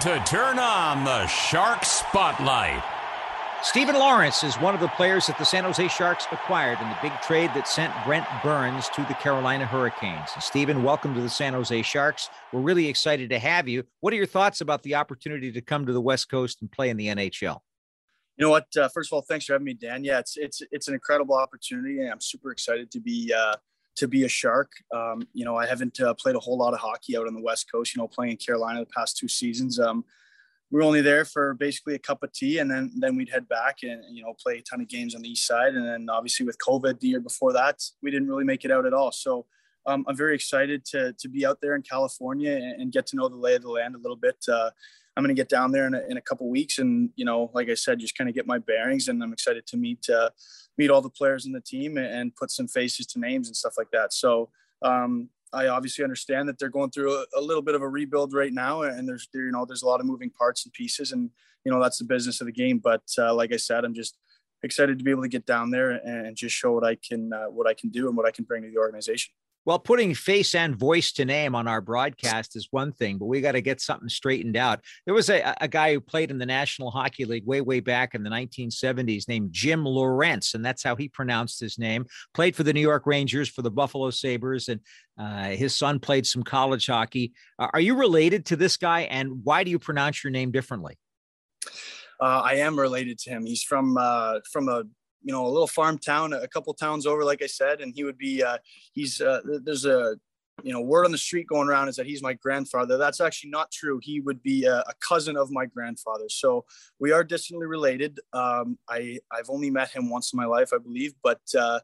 To turn on the Shark Spotlight. Steven Lawrence is one of the players that the San Jose Sharks acquired in the big trade that sent Brent Burns to the Carolina Hurricanes. Steven, welcome to the San Jose Sharks. We're really excited to have you. What are your thoughts about the opportunity to come to the West Coast and play in the NHL? You know what? Uh, first of all, thanks for having me, Dan. Yeah, it's it's it's an incredible opportunity, and I'm super excited to be uh, to be a Shark. Um, you know, I haven't uh, played a whole lot of hockey out on the West Coast. You know, playing in Carolina the past two seasons. Um, we were only there for basically a cup of tea and then then we'd head back and you know play a ton of games on the east side and then obviously with covid the year before that we didn't really make it out at all so um, i'm very excited to to be out there in california and, and, get to know the lay of the land a little bit uh, i'm going to get down there in a, in a couple weeks and you know like i said just kind of get my bearings and i'm excited to meet uh, meet all the players in the team and, and put some faces to names and stuff like that so um, I obviously understand that they're going through a, a, little bit of a rebuild right now, and there's there, you know there's a lot of moving parts and pieces, and you know that's the business of the game. But uh, like I said, I'm just excited to be able to get down there and just show what I can uh, what I can do and what I can bring to the organization. Well, putting face and voice to name on our broadcast is one thing, but we got to get something straightened out. There was a, a guy who played in the National Hockey League way, way back in the 1970s named Jim Lorentz, and that's how he pronounced his name. Played for the New York Rangers, for the Buffalo Sabres, and uh, his son played some college hockey. Uh, are you related to this guy, and why do you pronounce your name differently? Uh, I am related to him. He's from uh, from a you know a little farm town a couple towns over like i said and he would be uh, he's uh, there's a you know word on the street going around is that he's my grandfather. That's actually not true. He would be a, a cousin of my grandfather. So we are distantly related. Um, i i've only met him once in my life i believe but uh,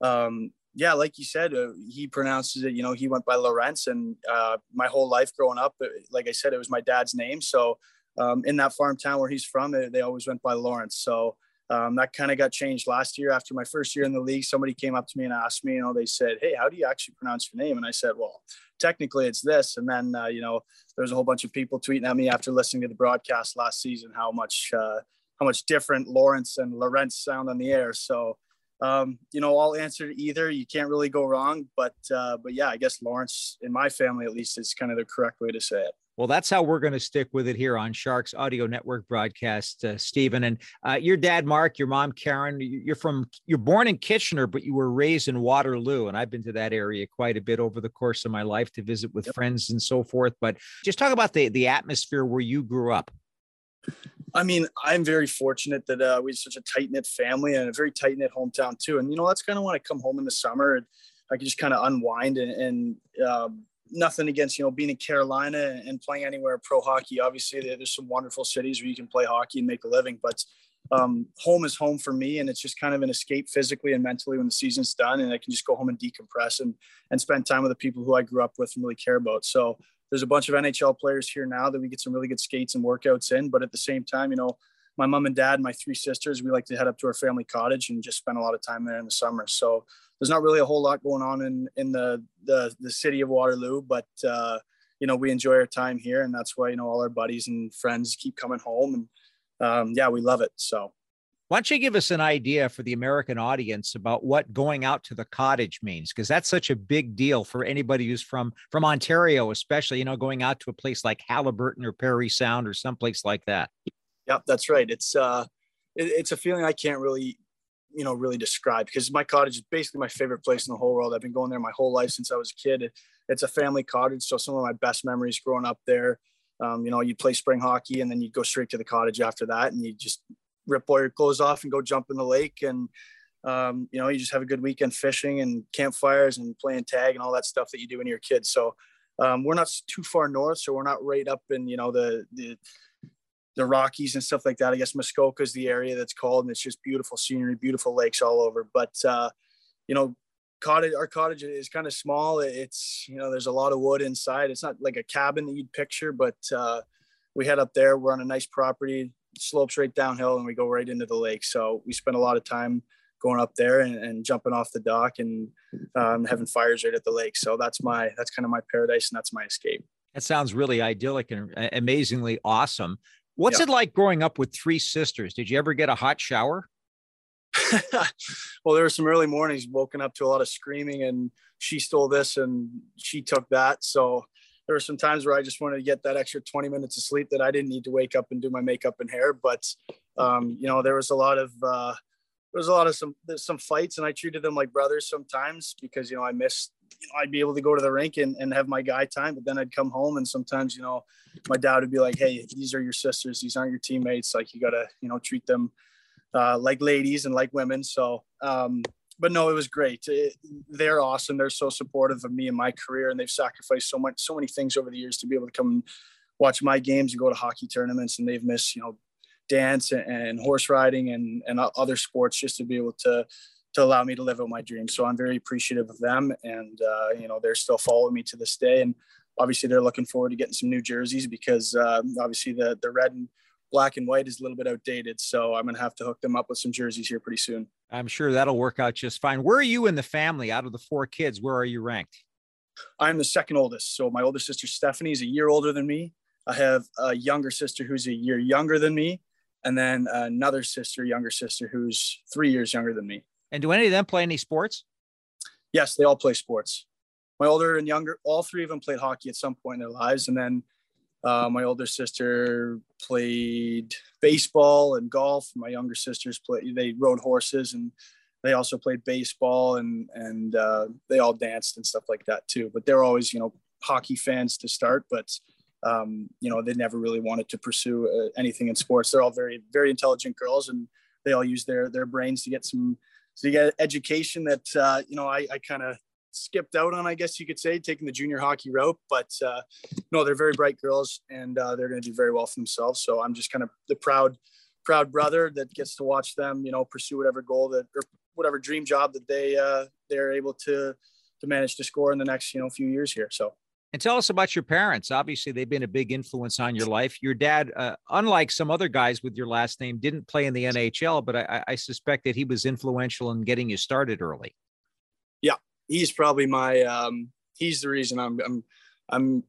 um, yeah like you said uh, he pronounces it you know he went by Lorentz and uh, my whole life growing up like i said it was my dad's name. So um, in that farm town where he's from they always went by lawrence. So um, that kind of got changed last year after my first year in the league. Somebody came up to me and asked me, you know, they said, Hey, how do you actually pronounce your name? And I said, Well, technically it's this. And then, uh, you know, there's a whole bunch of people tweeting at me after listening to the broadcast last season how much, uh, how much different Lawrence and Lorentz sound on the air. So, um, you know, I'll answer either. You can't really go wrong. But, uh, but yeah, I guess Lawrence, in my family at least, is kind of the correct way to say it. Well, that's how we're going to stick with it here on Sharks Audio Network broadcast, uh, Steven. And uh, your dad, Mark, your mom, Karen, you're from, you're born in Kitchener, but you were raised in Waterloo. And I've been to that area quite a bit over the course of my life to visit with yep. friends and so forth. But just talk about the, the atmosphere where you grew up. I mean, I'm very fortunate that uh, we have such a tight knit family and a very tight knit hometown too. And, you know, that's kind of when I come home in the summer and I can just kind of unwind and, and um, nothing against you know being in Carolina and playing anywhere pro hockey. Obviously, there's some wonderful cities where you can play hockey and make a living, but um, home is home for me, and it's just kind of an escape physically and mentally when the season's done, and I can just go home and decompress and and spend time with the people who I grew up with and really care about. So there's a bunch of NHL players here now that we get some really good skates and workouts in, but at the same time, you know. My mom and dad, my three sisters, we like to head up to our family cottage and just spend a lot of time there in the summer. So there's not really a whole lot going on in in the the, the city of Waterloo, but uh, you know we enjoy our time here, and that's why you know all our buddies and friends keep coming home, and um, yeah, we love it. So. Why don't you give us an idea for the American audience about what going out to the cottage means? Because that's such a big deal for anybody who's from from Ontario, especially you know going out to a place like Haliburton or Parry Sound or someplace like that. Yep, that's right. It's uh, it, it's a feeling I can't really you know really describe because my cottage is basically my favorite place in the whole world. I've been going there my whole life since I was a kid. It's a family cottage, so some of my best memories growing up there. Um, you know, you play spring hockey and then you go straight to the cottage after that, and you just rip all your clothes off and go jump in the lake, and um, you know, you just have a good weekend fishing and campfires and playing tag and all that stuff that you do when you're a kid. So um, we're not too far north, so we're not right up in you know the the the Rockies and stuff like that. I guess Muskoka is the area that's called, and it's just beautiful scenery, beautiful lakes all over. But uh, you know, cottage our cottage is kind of small. It's you know, there's a lot of wood inside. It's not like a cabin that you'd picture, but uh, we head up there. We're on a nice property, slopes right downhill, and we go right into the lake. So we spend a lot of time going up there and, and jumping off the dock and um, having fires right at the lake. So that's my that's kind of my paradise and that's my escape. That sounds really idyllic and amazingly awesome. What's yeah. it like growing up with three sisters? Did you ever get a hot shower? well, there were some early mornings woken up to a lot of screaming and she stole this and she took that. So there were some times where I just wanted to get that extra 20 minutes of sleep that I didn't need to wake up and do my makeup and hair. But, um, you know, there was a lot of, uh, there was a lot of some, some fights and I treated them like brothers sometimes because, you know, I missed, you know, I'd be able to go to the rink and, and have my guy time, but then I'd come home and sometimes, you know, my dad would be like, Hey, these are your sisters. These aren't your teammates. Like you gotta, you know, treat them uh, like ladies and like women. So, um, but no, it was great. It, they're awesome. They're so supportive of me and my career, and they've sacrificed so much, so many things over the years to be able to come watch my games and go to hockey tournaments. And they've missed, you know, dance and, and horse riding and, and other sports just to be able to to allow me to live out my dreams. So I'm very appreciative of them, and uh, you know, they're still following me to this day. And obviously, they're looking forward to getting some new jerseys because uh, obviously the the red and black and white is a little bit outdated. So I'm going to have to hook them up with some jerseys here pretty soon. I'm sure that'll work out just fine. Where are you in the family out of the four kids? Where are you ranked? I'm the second oldest. So my older sister Stephanie is a year older than me. I have a younger sister who's a year younger than me, and then another sister, younger sister, who's three years younger than me. And do any of them play any sports? Yes, they all play sports. My older and younger, all three of them played hockey at some point in their lives, and then uh, my older sister played baseball and golf. My younger sisters play. They rode horses and they also played baseball and and uh, they all danced and stuff like that too. But they're always you know hockey fans to start, but um, you know they never really wanted to pursue uh, anything in sports. They're all very very intelligent girls and they all use their their brains to get some to get education that uh, you know I, I kind of skipped out on, I guess you could say, taking the junior hockey route. But uh, no, they're very bright girls, and uh, they're going to do very well for themselves. So I'm just kind of the proud, proud brother that gets to watch them, you know, pursue whatever goal that or whatever dream job that they uh, they're able to to manage to score in the next you know few years here. So. And tell us about your parents. Obviously, they've been a big influence on your life. Your dad, uh, unlike some other guys with your last name, didn't play in the NHL, but I, I suspect that he was influential in getting you started early. Yeah, he's probably my um, he's the reason I'm I'm I'm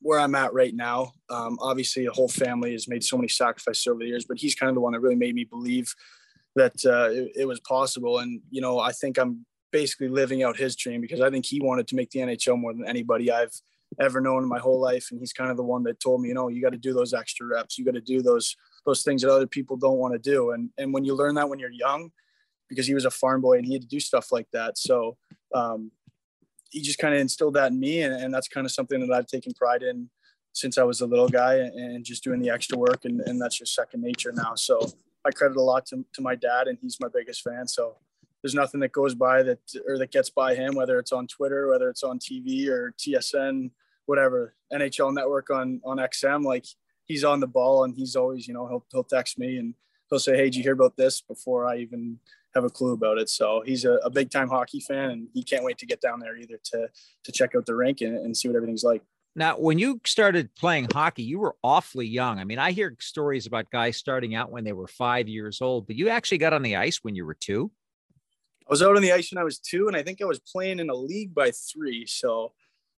where I'm at right now. Um, obviously, a whole family has made so many sacrifices over the years, but he's kind of the one that really made me believe that uh, it, it, was possible. And you know, I think I'm basically living out his dream because I think he wanted to make the NHL more than anybody I've ever known in my whole life. And he's kind of the one that told me, you know, you got to do those extra reps. You got to do those those things that other people don't want to do. And and when you learn that when you're young, because he was a farm boy and he had to do stuff like that. So um, he just kind of instilled that in me, and, and that's kind of something that I've taken pride in since I was a little guy, and just doing the extra work, and, and that's just second nature now. So I credit a lot to, to my dad, and he's my biggest fan. So there's nothing that goes by that or that gets by him, whether it's on Twitter, whether it's on TV or TSN, whatever NHL Network on on XM. Like he's on the ball, and he's always, you know, he'll he'll text me and he'll say, "Hey, did you hear about this?" Before I even have a clue about it. So he's a, a big time hockey fan, and he can't wait to get down there either to to check out the rink and, and see what everything's like. Now, when you started playing hockey, you were awfully young. I mean, I hear stories about guys starting out when they were five years old, but you actually got on the ice when you were two. I was out on the ice when I was two, and I think I was playing in a league by three. So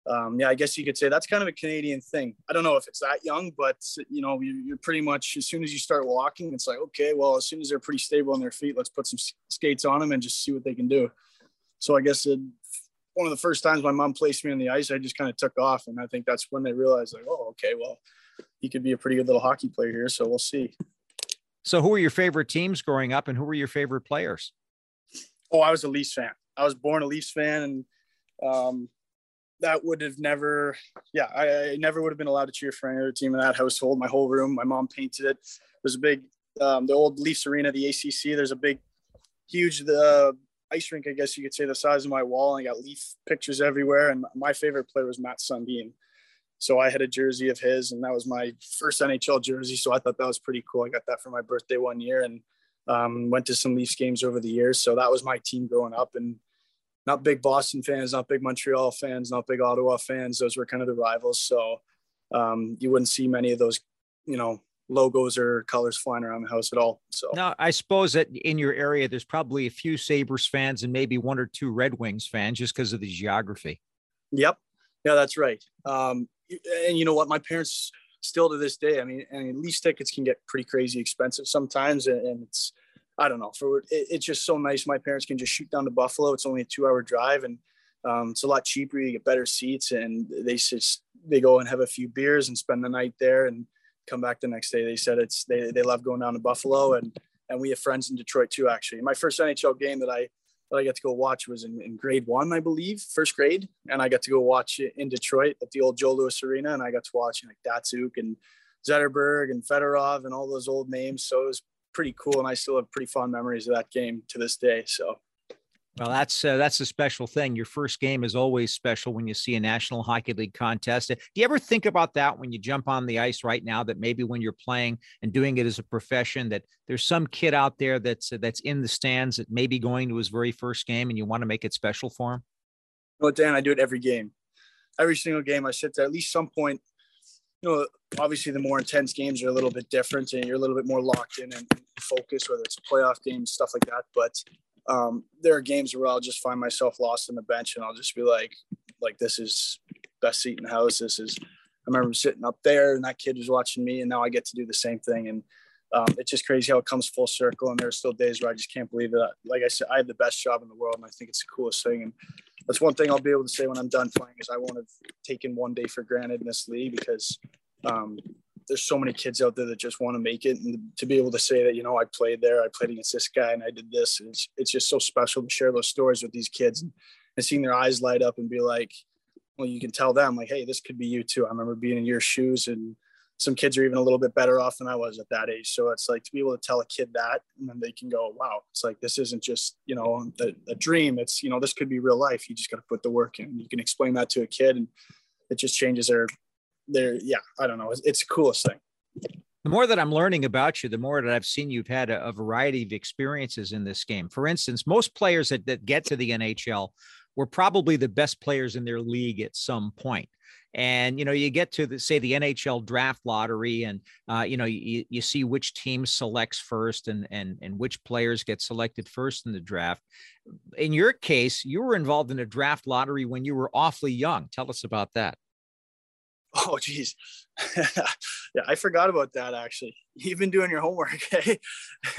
um, yeah, I guess you could say that's kind of a Canadian thing. I don't know if it's that young, but you know, you're pretty much as soon as you start walking, it's like okay, well, as soon as they're pretty stable on their feet, let's put some skates on them and just see what they can do. So I guess it, one of the first times my mom placed me on the ice, I just kind of took off, and I think that's when they realized like, oh, okay, well, he could be a pretty good little hockey player here. So we'll see. So who were your favorite teams growing up, and who were your favorite players? Oh, I was a Leafs fan. I was born a Leafs fan, and um, that would have never, yeah, I, I, never would have been allowed to cheer for any other team in that household. My whole room, my mom painted it. There's a big, um, the old Leafs arena, the ACC. There's a big, huge, the ice rink, I guess you could say, the size of my wall. And I got Leaf pictures everywhere. And my favorite player was Mats Sundin. So I had a jersey of his, and that was my first NHL jersey. So I thought that was pretty cool. I got that for my birthday one year, and um, went to some Leafs games over the years. So that was my team growing up, and not big Boston fans, not big Montreal fans, not big Ottawa fans. Those were kind of the rivals. So um, you wouldn't see many of those, you know, logos or colors flying around the house at all. So now I suppose that in your area, there's probably a few Sabres fans and maybe one or two Red Wings fans just because of the geography. Yep. Yeah, that's right. Um, and you know what? My parents still to this day, I mean, and Leafs tickets can get pretty crazy expensive sometimes. And it's, I don't know, for it, it's just so nice. My parents can just shoot down to Buffalo. It's only a two hour drive and um, it's a lot cheaper. You get better seats and they just, they go and have a few beers and spend the night there and come back the next day. They said it's, they, they love going down to Buffalo and, and we have friends in Detroit too, actually. My first NHL game that I, that I got to go watch was in, in grade one, I believe, first grade. And I got to go watch it in Detroit at the old Joe Louis Arena. And I got to watch like Datsyuk and Zetterberg and Fedorov and all those old names. So it was pretty cool. And I still have pretty fond memories of that game to this day. So well, that's uh, that's a special thing. Your first game is always special when you see a National Hockey League contest. Do you ever think about that when you jump on the ice right now? That maybe when you're playing and doing it as a profession, that there's some kid out there that's uh, that's in the stands that may be going to his very first game, and you want to make it special for him. Well, Dan, I do it every game. Every single game, I sit there at least some point. Know, obviously, the more intense games are a little bit different, and you're a little bit more locked in and focused, whether it's a playoff game, stuff like that. But um, there are games where I'll just find myself lost in the bench and I'll just be like, like this is best seat in the house. This is, I remember sitting up there and that kid was watching me and now I get to do the same thing. And um, it's just crazy how it comes full circle. And there are still days where I just can't believe that. Like I said, I have the best job in the world and I think it's the coolest thing. And that's one thing I'll be able to say when I'm done playing is I won't have taken one day for granted in this league because um, there's so many kids out there that just want to make it and to be able to say that you know i played there i played against this guy and i did this it's, it's just so special to share those stories with these kids and, and seeing their eyes light up and be like well you can tell them like hey this could be you too. I remember being in your shoes and some kids are even a little bit better off than i was at that age so it's like to be able to tell a kid that and then they can go wow it's like this isn't just you know a, a dream it's you know this could be real life you just got to put the work in you can explain that to a kid and it just changes their their yeah, I don't know. It's, it's, the coolest thing. The more that I'm learning about you, the more that I've seen you've had a, a variety of experiences in this game. For instance, most players that, that get to the NHL were probably the best players in their league at some point and you know you get to the say the nhl draft lottery and uh, you know you, you see which team selects first and and and which players get selected first in the draft in your case you were involved in a draft lottery when you were awfully young tell us about that Oh, geez. yeah, I forgot about that actually. You've been doing your homework.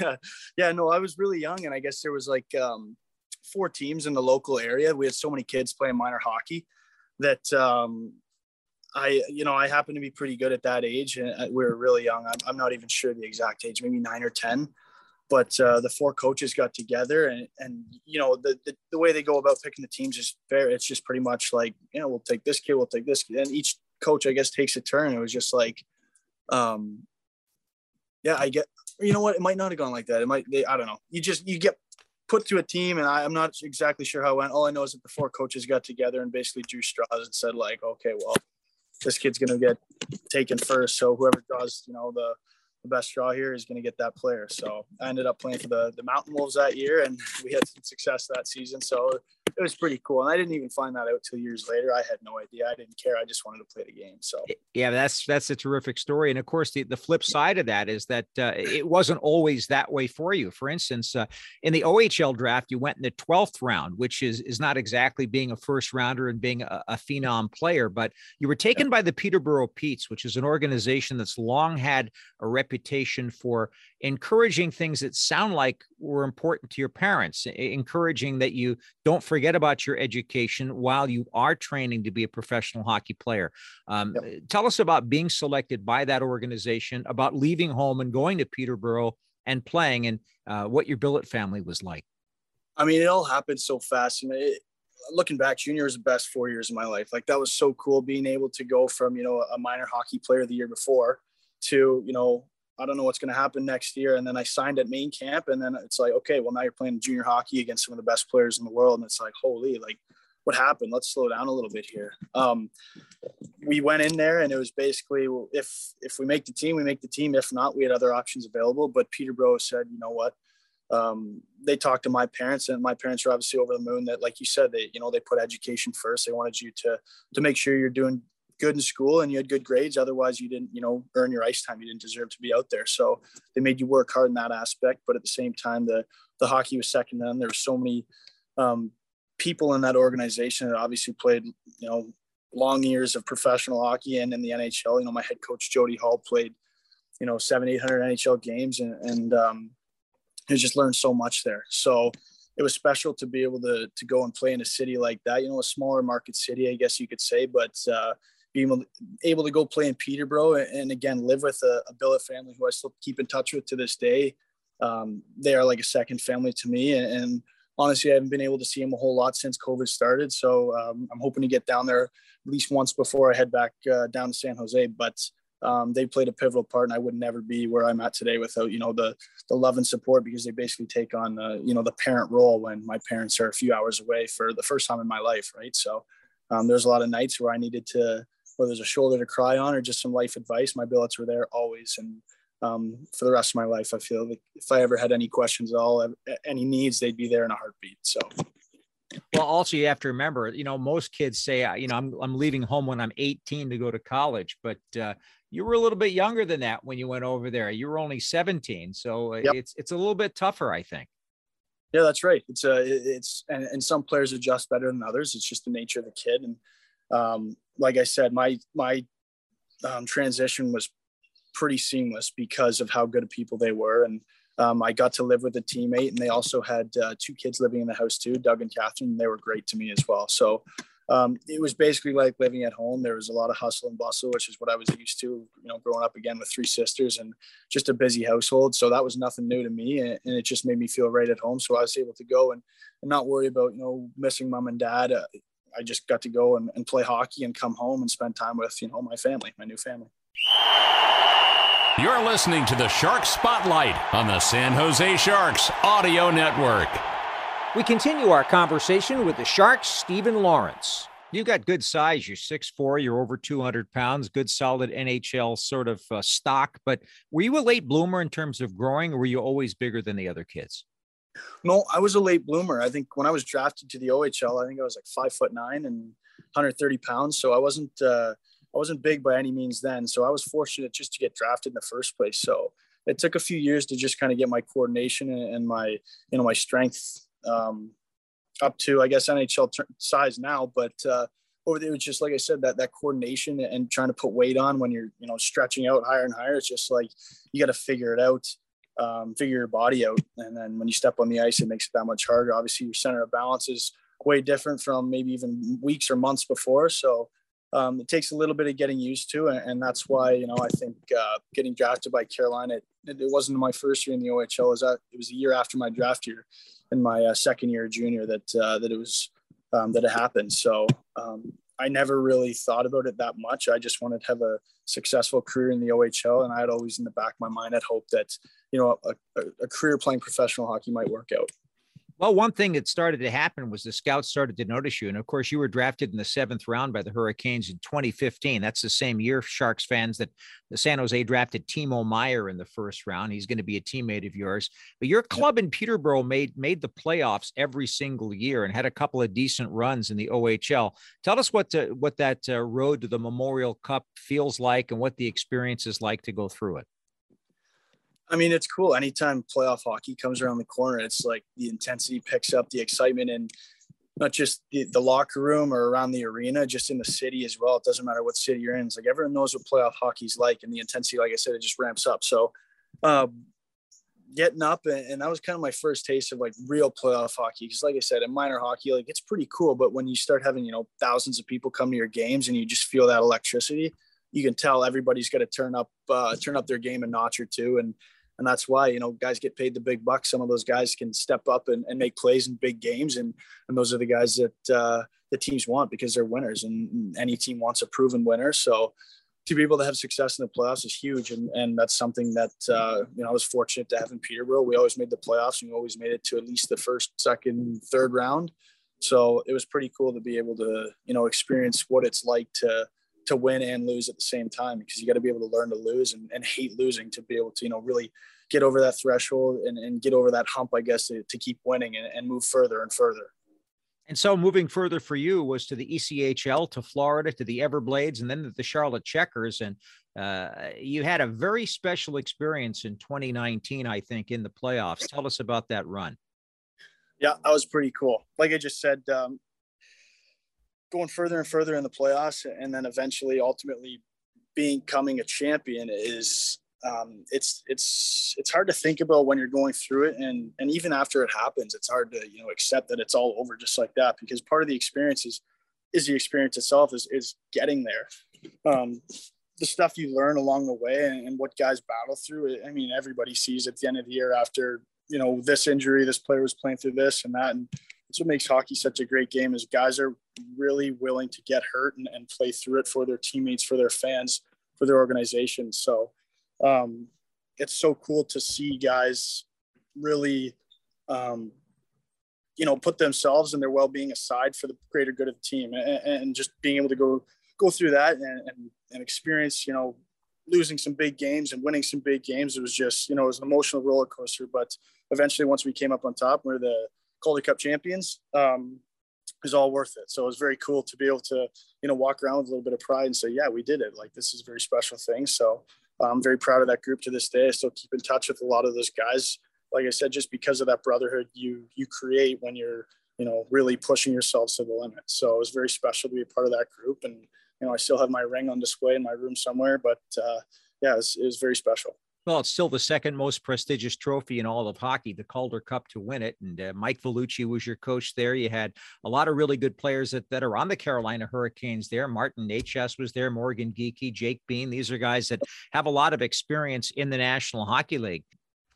yeah, no, I was really young, and I guess there was like um, four teams in the local area. We had so many kids playing minor hockey that um, I, you know, I happened to be pretty good at that age, and uh, we were really young. I'm, I'm not even sure the exact age, maybe nine or ten. But uh, the four coaches got together, and and you know the, the, the way they go about picking the teams is fair. It's just pretty much like you know we'll take this kid, we'll take this, kid. and each coach, I guess, takes a turn. It was just like, um, yeah, I get, you know what? It might not have gone like that. It might, they, I don't know. You just, you get put to a team and I, am not exactly sure how it went. All I know is that the four coaches got together and basically drew straws and said like, okay, well, this kid's going to get taken first. So whoever draws, you know, the, the best draw here is going to get that player. So I ended up playing for the, the Mountain Wolves that year and we had some success that season. So it was pretty cool. And I didn't even find that out till years later. I had no idea. I didn't care. I just wanted to play the game. So yeah, that's that's a terrific story. And of course, the, the flip side of that is that uh, it wasn't always that way for you. For instance, uh, in the OHL draft, you went in the 12th round, which is is not exactly being a first rounder and being a, a phenom player, but you were taken yeah. by the Peterborough Petes, which is an organization that's long had a reputation for encouraging things that sound like were important to your parents, encouraging that you don't forget about your education while you are training to be a professional hockey player. Um, yep. Tell us about being selected by that organization, about leaving home and going to Peterborough and playing, and uh, what your billet family was like. I mean, it all happened so fast. And it, looking back, junior was the best four years of my life. Like that was so cool being able to go from, you know, a minor hockey player the year before to, you know, I don't know what's going to happen next year. And then I signed at main camp, and then it's like, okay, well now you're playing junior hockey against some of the best players in the world, and it's like, holy, like what happened? Let's slow down a little bit here. Um, we went in there and it was basically, if, if we make the team, we make the team. If not, we had other options available. But Peterborough said, you know what? Um, they talked to my parents and my parents are obviously over the moon that, like you said, they, you know, they put education first. They wanted you to, to make sure you're doing good in school and you had good grades. Otherwise, you didn't, you know, earn your ice time. You didn't deserve to be out there. So they made you work hard in that aspect. But at the same time, the the hockey was second none. There were so many um, people in that organization that obviously played, you know, long years of professional hockey and in the NHL. You know, my head coach Jody Hull played, you know, seven, eight hundred NHL games, and and um, has just learned so much there. So it was special to be able to to go and play in a city like that. You know, a smaller market city, I guess you could say, but uh, being able to go play in Peterborough and again live with a, a billet family who I still keep in touch with to this day. Um, they are like a second family to me, and, and, honestly, I haven't been able to see them a whole lot since COVID started. So um, I'm hoping to get down there at least once before I head back uh, down to San Jose. But um, they played a pivotal part, and I would never be where I'm at today without you know the the love and support because they basically take on uh, you know the parent role when my parents are a few hours away for the first time in my life, right? So um, there's a lot of nights where I needed to whether there's a shoulder to cry on or just some life advice, my billets were there always. And um, for the rest of my life, I feel like if I ever had any questions at all, any needs, they'd be there in a heartbeat. So. Well, also you have to remember, you know, most kids say, uh, you know, I'm, I'm leaving home when I'm 18 to go to college, but uh, you were a little bit younger than that when you went over there. You were only 17, so uh, yep. it's it's a little bit tougher, I think. Yeah, that's right. It's a it's and, and some players adjust better than others. It's just the nature of the kid, and um, like I said, my my um, transition was pretty seamless because of how good of people they were, and um, I got to live with a teammate, and they also had uh, two kids living in the house too, Doug and Catherine. And they were great to me as well. So um, it was basically like living at home. There was a lot of hustle and bustle, which is what I was used to, you know, growing up again with three sisters and just a busy household. So that was nothing new to me, and, and it just made me feel right at home. So I was able to go and, and not worry about you know missing mom and dad. Uh, I just got to go and, and play hockey and come home and spend time with, you know, my family, my new family. You're listening to the Shark Spotlight on the San Jose Sharks Audio Network. We continue our conversation with the Sharks' Steven Lawrence. You've got good size. You're 6'4, you're over 200 pounds, good solid NHL sort of uh, stock. But were you a late bloomer in terms of growing, or were you always bigger than the other kids? No, I was a late bloomer. I think when I was drafted to the OHL, I think I was like five foot nine and 130 pounds. So I wasn't uh, I wasn't big by any means then. So I was fortunate just to get drafted in the first place. So it took a few years to just kind of get my coordination and my you know my strength um, up to I guess NHL size now. But uh, over there, it was just like I said that that coordination and trying to put weight on when you're you know stretching out higher and higher. It's just like you got to figure it out um, figure your body out. And then when you step on the ice, it makes it that much harder. Obviously, your center of balance is way different from maybe even weeks or months before. So um, it takes a little bit of getting used to, and, and that's why you know I think uh, getting drafted by Carolina, it, it, wasn't my first year in the OHL. It was, a year after my draft year, in my uh, second year junior that uh, that it was um, that it happened. So um, I never really thought about it that much. I just wanted to have a successful career in the OHL, and I had always in the back of my mind had hoped that you know a, a career playing professional hockey might work out. Well, one thing that started to happen was the scouts started to notice you. And of course, you were drafted in the seventh round by the Hurricanes in 2015. That's the same year, Sharks fans, that the San Jose drafted Timo Meier in the first round. He's going to be a teammate of yours. But your club in Peterborough made made the playoffs every single year and had a couple of decent runs in the OHL. Tell us what to, what that uh, road to the Memorial Cup feels like and what the experience is like to go through it. I mean, it's cool. Anytime playoff hockey comes around the corner, it's like the intensity picks up, the excitement, and not just the, the locker room or around the arena, just in the city as well. It doesn't matter what city you're in. It's like everyone knows what playoff hockey's like, and the intensity, like I said, it just ramps up. So, um, getting up, and, and that was kind of my first taste of like real playoff hockey. Because, like I said, in minor hockey, like it's pretty cool, but when you start having you know thousands of people come to your games and you just feel that electricity, you can tell everybody's got to turn up, uh, turn up their game a notch or two, and and that's why you know guys get paid the big bucks. Some of those guys can step up and, and make plays in big games, and and those are the guys that uh, the teams want because they're winners, and any team wants a proven winner. So to be able to have success in the playoffs is huge, and and that's something that uh, you know I was fortunate to have in Peterborough. We always made the playoffs, and we always made it to at least the first, second, third round. So it was pretty cool to be able to, you know, experience what it's like to to win and lose at the same time because you got to be able to learn to lose and, and hate losing to be able to, you know, really get over that threshold and, and get over that hump, I guess, to, to keep winning and, and move further and further. And so moving further for you was to the ECHL, to Florida, to the Everblades, and then to the Charlotte Checkers. And uh, you had a very special experience in 2019, I think, in the playoffs. Tell us about that run. Yeah, that was pretty cool. Like I just said, um, going further and further in the playoffs, and then eventually, ultimately, becoming a champion is um, it's it's it's hard to think about when you're going through it, and and even after it happens, it's hard to you know accept that it's all over just like that because part of the experience is is the experience itself is is getting there. Um, the stuff you learn along the way and, and what guys battle through. I mean, everybody sees at the end of the year after you know this injury, this player was playing through this and that, and that's what makes hockey such a great game. Is guys are really willing to get hurt and, and play through it for their teammates, for their fans, for their organization. So um, it's so cool to see guys really, um, you know, put themselves and their well-being aside for the greater good of the team, and, and just being able to go go through that and, and, and experience, you know, losing some big games and winning some big games. It was just, you know, it was an emotional roller coaster. But eventually, once we came up on top, we we're the Calder Cup champions. Um, was all worth it. So it was very cool to be able to, you know, walk around with a little bit of pride and say, yeah, we did it. Like this is a very special thing. So I'm very proud of that group to this day. I still keep in touch with a lot of those guys. Like I said, just because of that brotherhood you you create when you're you know really pushing yourselves to the limit. So it was very special to be a part of that group, and you know I still have my ring on display in my room somewhere. But uh, yeah, it was, it was very special. Well, it's still the second most prestigious trophy in all of hockey, the Calder Cup to win it. And uh, Mike Vellucci was your coach there. You had a lot of really good players that, that are on the Carolina Hurricanes there. Martin Necas was there, Morgan Geekie, Jake Bean. These are guys that have a lot of experience in the National Hockey League.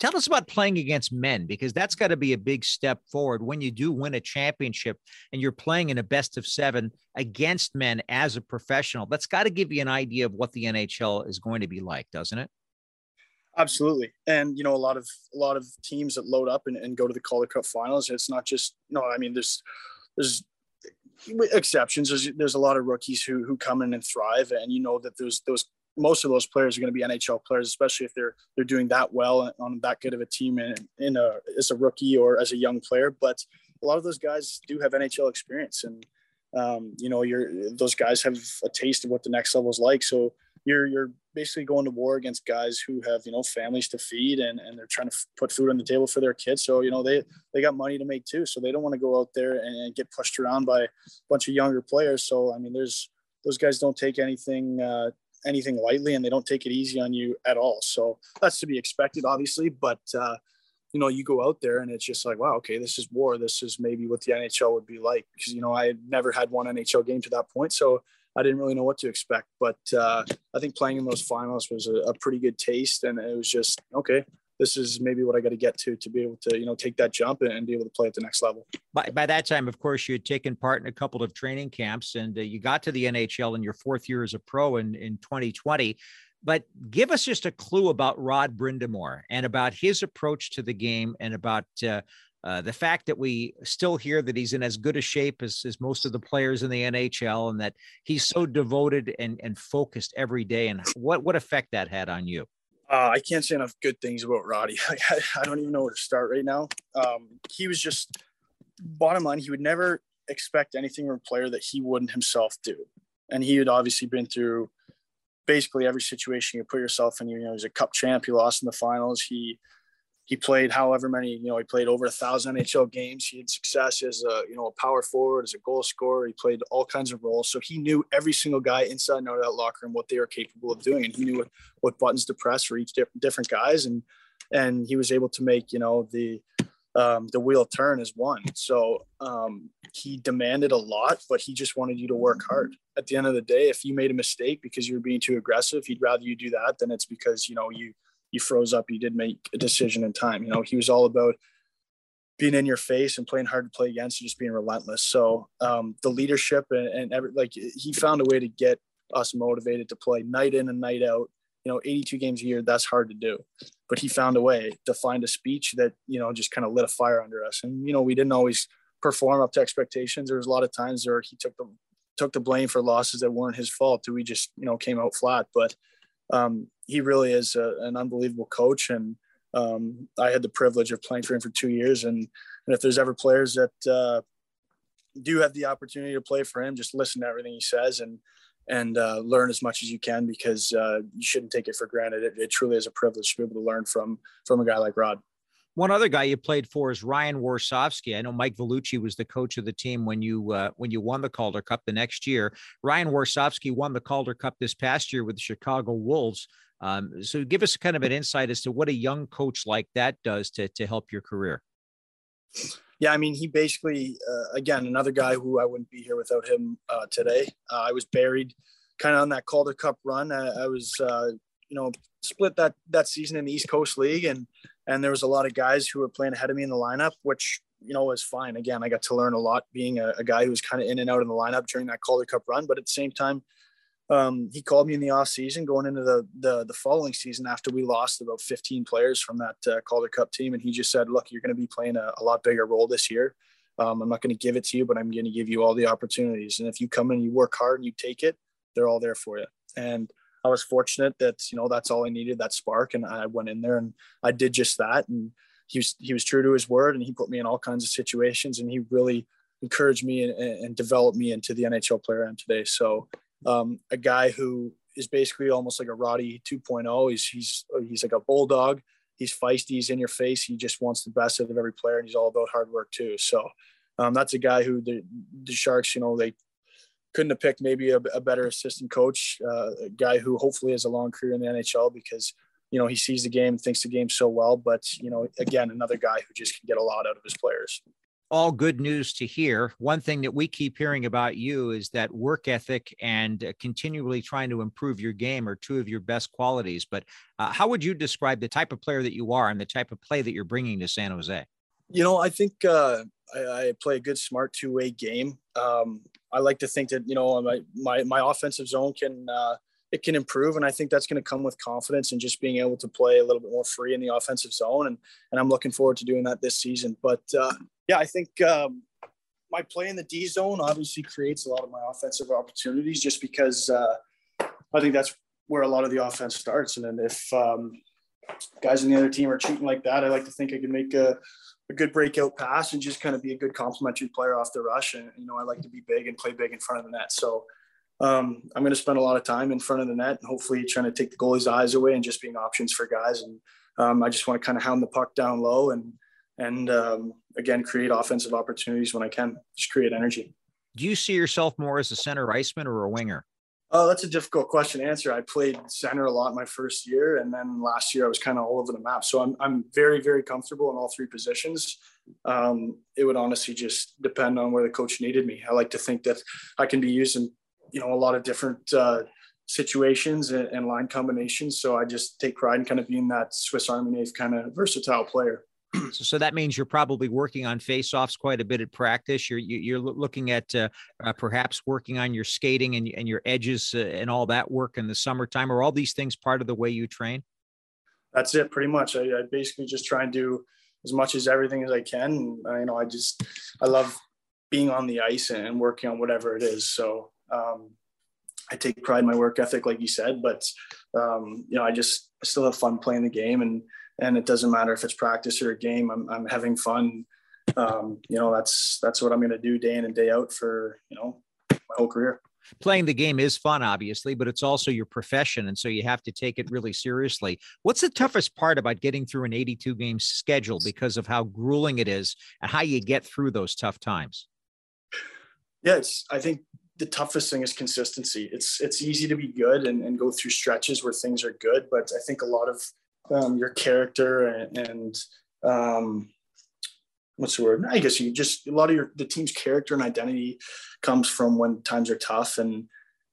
Tell us about playing against men because that's got to be a big step forward when you do win a championship and you're playing in a best of seven against men as a professional. That's got to give you an idea of what the NHL is going to be like, doesn't it? Absolutely, and you know a lot of a lot of teams that load up and, and go to the Calder Cup Finals. It's not just no. I mean, there's there's exceptions. There's there's a lot of rookies who who come in and thrive, and you know that those those most of those players are going to be NHL players, especially if they're they're doing that well on that good of a team in, in a as a rookie or as a young player. But a lot of those guys do have NHL experience, and um, you know, you're those guys have a taste of what the next level is like. So you're you're basically going to war against guys who have you know families to feed and, and they're trying to f- put food on the table for their kids. So you know they they got money to make too. So they don't want to go out there and, and, get pushed around by a bunch of younger players. So i mean there's those guys don't take anything uh, anything lightly and they don't take it easy on you at all. So that's to be expected obviously but uh, you know you go out there and it's just like wow okay this is war. This is maybe what the nhl would be like. Because you know i had never had one nhl game to that point. So I didn't really know what to expect. But uh, I think playing in those finals was a, a, pretty good taste, and it was just okay. This is maybe what I got to get to to be able to you know take that jump and, and, be able to play at the next level. By, by that time, of course, you had taken part in a couple of training camps, and uh, you got to the NHL in your fourth year as a pro in in 2020. But give us just a clue about Rod Brind'Amour and about his approach to the game and about uh, uh, the fact that we still hear that he's in as good a shape as, as most of the players in the NHL and that he's so devoted and, and focused every day and what, what effect that had on you? Uh, I can't say enough good things about Roddy. I, I don't even know where to start right now. Um, he was just, bottom line, he would never expect anything from a player that he wouldn't himself do. And he had obviously been through basically every situation you put yourself in. You know, he's a cup champ. He lost in the finals. He he played however many, you know, he played over a thousand NHL games. He had success as a, you know, a power forward, as a goal scorer. He played all kinds of roles. So he knew every single guy inside and out of that locker room, what they were capable of doing. And he knew what, what buttons to press for each different, different guys. And, and he was able to make, you know, the, um, the wheel turn as one. So um, he demanded a lot, but he just wanted you to work hard. At the end of the day, if you made a mistake because you were being too aggressive, he'd rather you do that than it's because, you know, you, you froze up. You did make a decision in time. You know, he was all about being in your face and playing hard to play against and just being relentless. So um, the leadership and, and every, like he found a way to get us motivated to play night in and night out. You know, 82 games a year, that's hard to do. But he found a way to find a speech that, you know, just kind of lit a fire under us. And, you know, we didn't always perform up to expectations. There was a lot of times where he took the took the blame for losses that weren't his fault. We just you know came out flat, but um, he really is a, an unbelievable coach, and um, I had the privilege of playing for him for two years. And, and if there's ever players that uh, do have the opportunity to play for him, just listen to everything he says and and uh, learn as much as you can because uh, you shouldn't take it for granted. It, it truly is a privilege to be able to learn from from a guy like Rod. One other guy you played for is Ryan Warsofsky. I know Mike Vellucci was the coach of the team when you uh, when you won the Calder Cup the next year. Ryan Warsofsky won the Calder Cup this past year with the Chicago Wolves. Um, so give us kind of an insight as to what a young coach like that does to to help your career. Yeah, I mean, he basically, uh, again, another guy who I wouldn't be here without him uh, today. Uh, I was buried kind of on that Calder Cup run. I, I was, uh, you know, split that that season in the East Coast League, and and there was a lot of guys who were playing ahead of me in the lineup, which you know was fine. Again, I got to learn a lot being a, a guy who was kind of in and out in the lineup during that Calder Cup run. But at the same time, um, he called me in the off season going into the, the, the following season after we lost about 15 players from that uh, Calder Cup team, and he just said, "Look, you're going to be playing a, a, lot bigger role this year. Um, I'm not going to give it to you, but I'm going to give you all the opportunities. And if you come in you work hard and you take it, they're all there for you." And I was fortunate that you know that's all I needed that spark, and I went in there and I did just that. And he was he was true to his word, and he put me in all kinds of situations, and he really encouraged me and, and developed me into the NHL player I am today. So um, a guy who is basically almost like a Roddy 2.0. He's he's he's like a bulldog. He's feisty. He's in your face. He just wants the best out of every player, and he's all about hard work too. So um, that's a guy who the, the Sharks, you know, they couldn't have picked maybe a, a better assistant coach, uh, a guy who hopefully has a long career in the NHL because you know he sees the game, thinks the game so well. But you know, again, another guy who just can get a lot out of his players. All good news to hear. One thing that we keep hearing about you is that work ethic and uh, continually trying to improve your game are two of your best qualities. But uh, how would you describe the type of player that you are and the type of play that you're bringing to San Jose? You know, I think uh, I, I, play a good, smart two-way game. Um, I like to think that you know my my, my offensive zone can uh, it can improve, and I think that's going to come with confidence and just being able to play a little bit more free in the offensive zone. And and I'm looking forward to doing that this season. But uh, yeah, I think um, my play in the D zone obviously creates a lot of my offensive opportunities, just because uh, I think that's where a lot of the offense starts. And then if um, guys in the other team are cheating like that, I like to think I can make a a good breakout pass and just kind of be a good complementary player off the rush. And, you know, I like to be big and play big in front of the net. So um, I'm going to spend a lot of time in front of the net and hopefully trying to take the goalie's eyes away and just being options for guys. And um, I just want to kind of hound the puck down low and, and um, again, create offensive opportunities when I can, just create energy. Do you see yourself more as a center iceman or a winger? Oh, that's a difficult question to answer. I played center a lot my first year, and then last year I was kind of all over the map. So I'm I'm very very comfortable in all three positions. Um, it would honestly just depend on where the coach needed me. I like to think that I can be used in you know a lot of different uh, situations and, and line combinations. So I just take pride in kind of being that Swiss Army knife kind of versatile player. so, so that means you're probably working on face-offs quite a bit at practice. You're you, are you are looking at uh, uh, perhaps working on your skating and, and your edges uh, and all that work in the summertime. Are all these things part of the way you train? That's it, pretty much. I, I basically just try and do as much as everything as I can. I, you know, I just I love being on the ice and working on whatever it is. So um, I take pride in my work ethic, like you said, but um, you know, I just I still have fun playing the game and and it doesn't matter if it's practice or a game. I'm, I'm having fun. Um, you know, that's that's what I'm going to do day in and day out for you know my whole career. Playing the game is fun, obviously, but it's also your profession, and so you have to take it really seriously. What's the toughest part about getting through an 82 game schedule because of how grueling it is and how you get through those tough times? Yeah. I think the toughest thing is consistency. It's it's easy to be good and, and go through stretches where things are good, but I think a lot of um, your character and, and um, what's the word? I guess you just a lot of your the team's character and identity comes from when times are tough and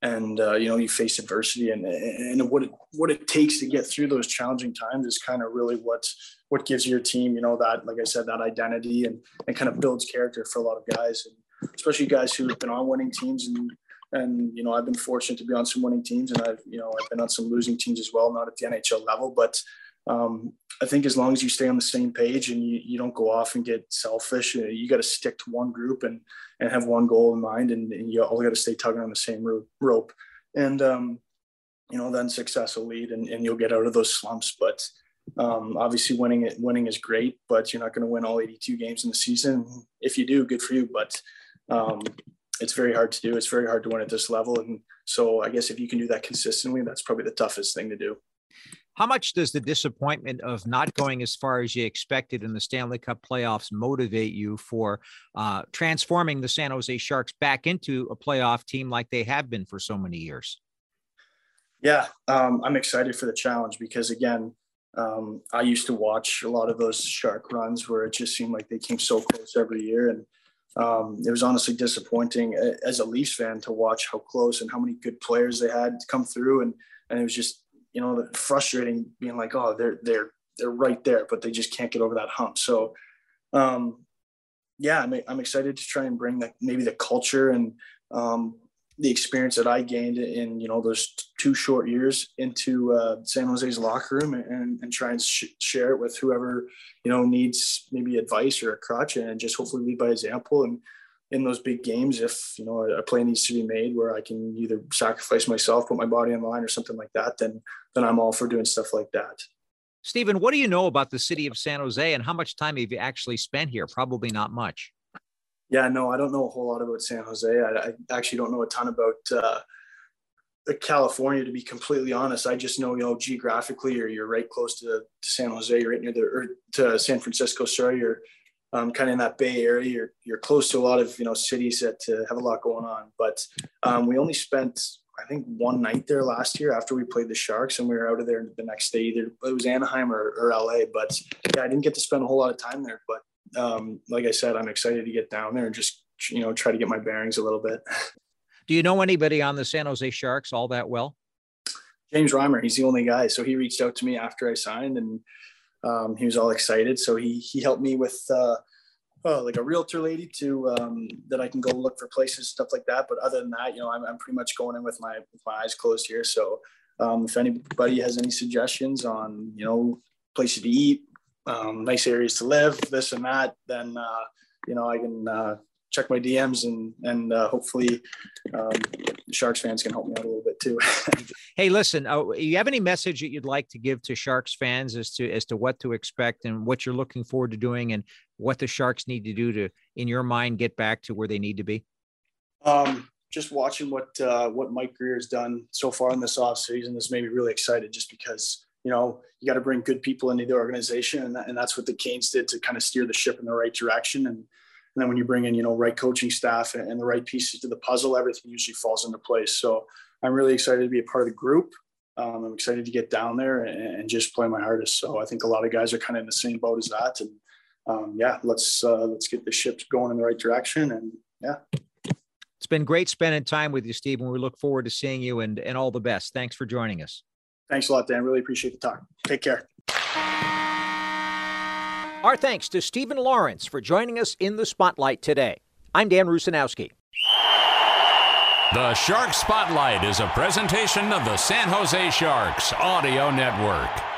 and uh, you know you face adversity and and what it what it takes to get through those challenging times is kind of really what what gives your team you know that like I said that identity and and kind of builds character for a lot of guys and especially guys who have been on winning teams and and you know I've been fortunate to be on some winning teams, and I've you know I've been on some losing teams as well, not at the NHL level, but um, I think as long as you stay on the same page and you, you don't go off and get selfish, you, you got to stick to one group and and have one goal in mind, and, and you all got to stay tugging on the same rope. And um, you know, then success will lead, and, and you'll get out of those slumps. But um, obviously, winning it winning is great, but you're not going to win all 82 games in the season. If you do, good for you. But um, it's very hard to do. It's very hard to win at this level, and so I guess if you can do that consistently, that's probably the toughest thing to do. How much does the disappointment of not going as far as you expected in the Stanley Cup playoffs motivate you for uh, transforming the San Jose Sharks back into a playoff team like they have been for so many years? Yeah, um, I'm excited for the challenge because again, um, I used to watch a lot of those Shark runs where it just seemed like they came so close every year, and um, it was honestly disappointing as a Leafs fan to watch how close and how many good players they had come through, and and it was just you know frustrating being like, oh, they're they're they're right there, but they just can't get over that hump. So, um, yeah, I'm I'm excited to try and bring that maybe the culture and um, the experience that I gained in you know those two short years into uh, San Jose's locker room and, and try and sh- share it with whoever you know needs maybe advice or a crutch and just hopefully lead by example and in those big games if you know a play needs to be made where I can either sacrifice myself put my body on the line or something like that then then I'm all for doing stuff like that. Steven, what do you know about the city of San Jose and how much time have you actually spent here? Probably not much. Yeah, no, I don't know a whole lot about San Jose. I, I actually don't know a ton about uh, California, to be completely honest. I just know, you know, geographically, you're, you're right close to, to San Jose, you're right near the, or to San Francisco, sorry, you're um, kind of in that Bay Area. You're, you're close to a lot of, you know, cities that uh, have a lot going on. But um, we only spent, I think, one night there last year after we played the Sharks, and we were out of there the next day. Either it was Anaheim or, or LA. But yeah, I didn't get to spend a whole lot of time there. But um, like I said, I'm excited to get down there and just you know try to get my bearings a little bit. Do you know anybody on the San Jose Sharks all that well? James Reimer, he's the only guy. So he reached out to me after I signed, and um, he was all excited. So he he helped me with uh, oh, like a realtor lady to um, that I can go look for places, stuff like that. But other than that, you know, I'm, I'm pretty much going in with my with my eyes closed here. So um, if anybody has any suggestions on you know places to eat, um, nice areas to live, this and that, then uh, you know I can uh, check my DMs and and uh, hopefully um, Sharks fans can help me out a little bit too. hey, listen, uh, you have any message that you'd like to give to Sharks fans as to as to what to expect and what you're looking forward to doing and what the Sharks need to do to, in your mind, get back to where they need to be? Um, just watching what uh, what Mike Grier has done so far in this off season has made me really excited. Just because you know, you got to bring good people into the organization. And, that, and that's what the Canes did to kind of steer the ship in the right direction. And, and then when you bring in, you know, right coaching staff and, and the right pieces to the puzzle, everything usually falls into place. So I'm really excited to be a part of the group. Um, I'm excited to get down there and, and, just play my hardest. So I think a lot of guys are kind of in the same boat as that. And um, yeah, let's uh, let's get the ship going in the right direction. And yeah. It's been great spending time with you, Steve, and we look forward to seeing you and, and all the best. Thanks for joining us. Thanks a lot, Dan. Really appreciate the talk. Take care. Our thanks to Steven Lorentz for joining us in the spotlight today. I'm Dan Rusanowsky. The Shark Spotlight is a presentation of the San Jose Sharks Audio Network.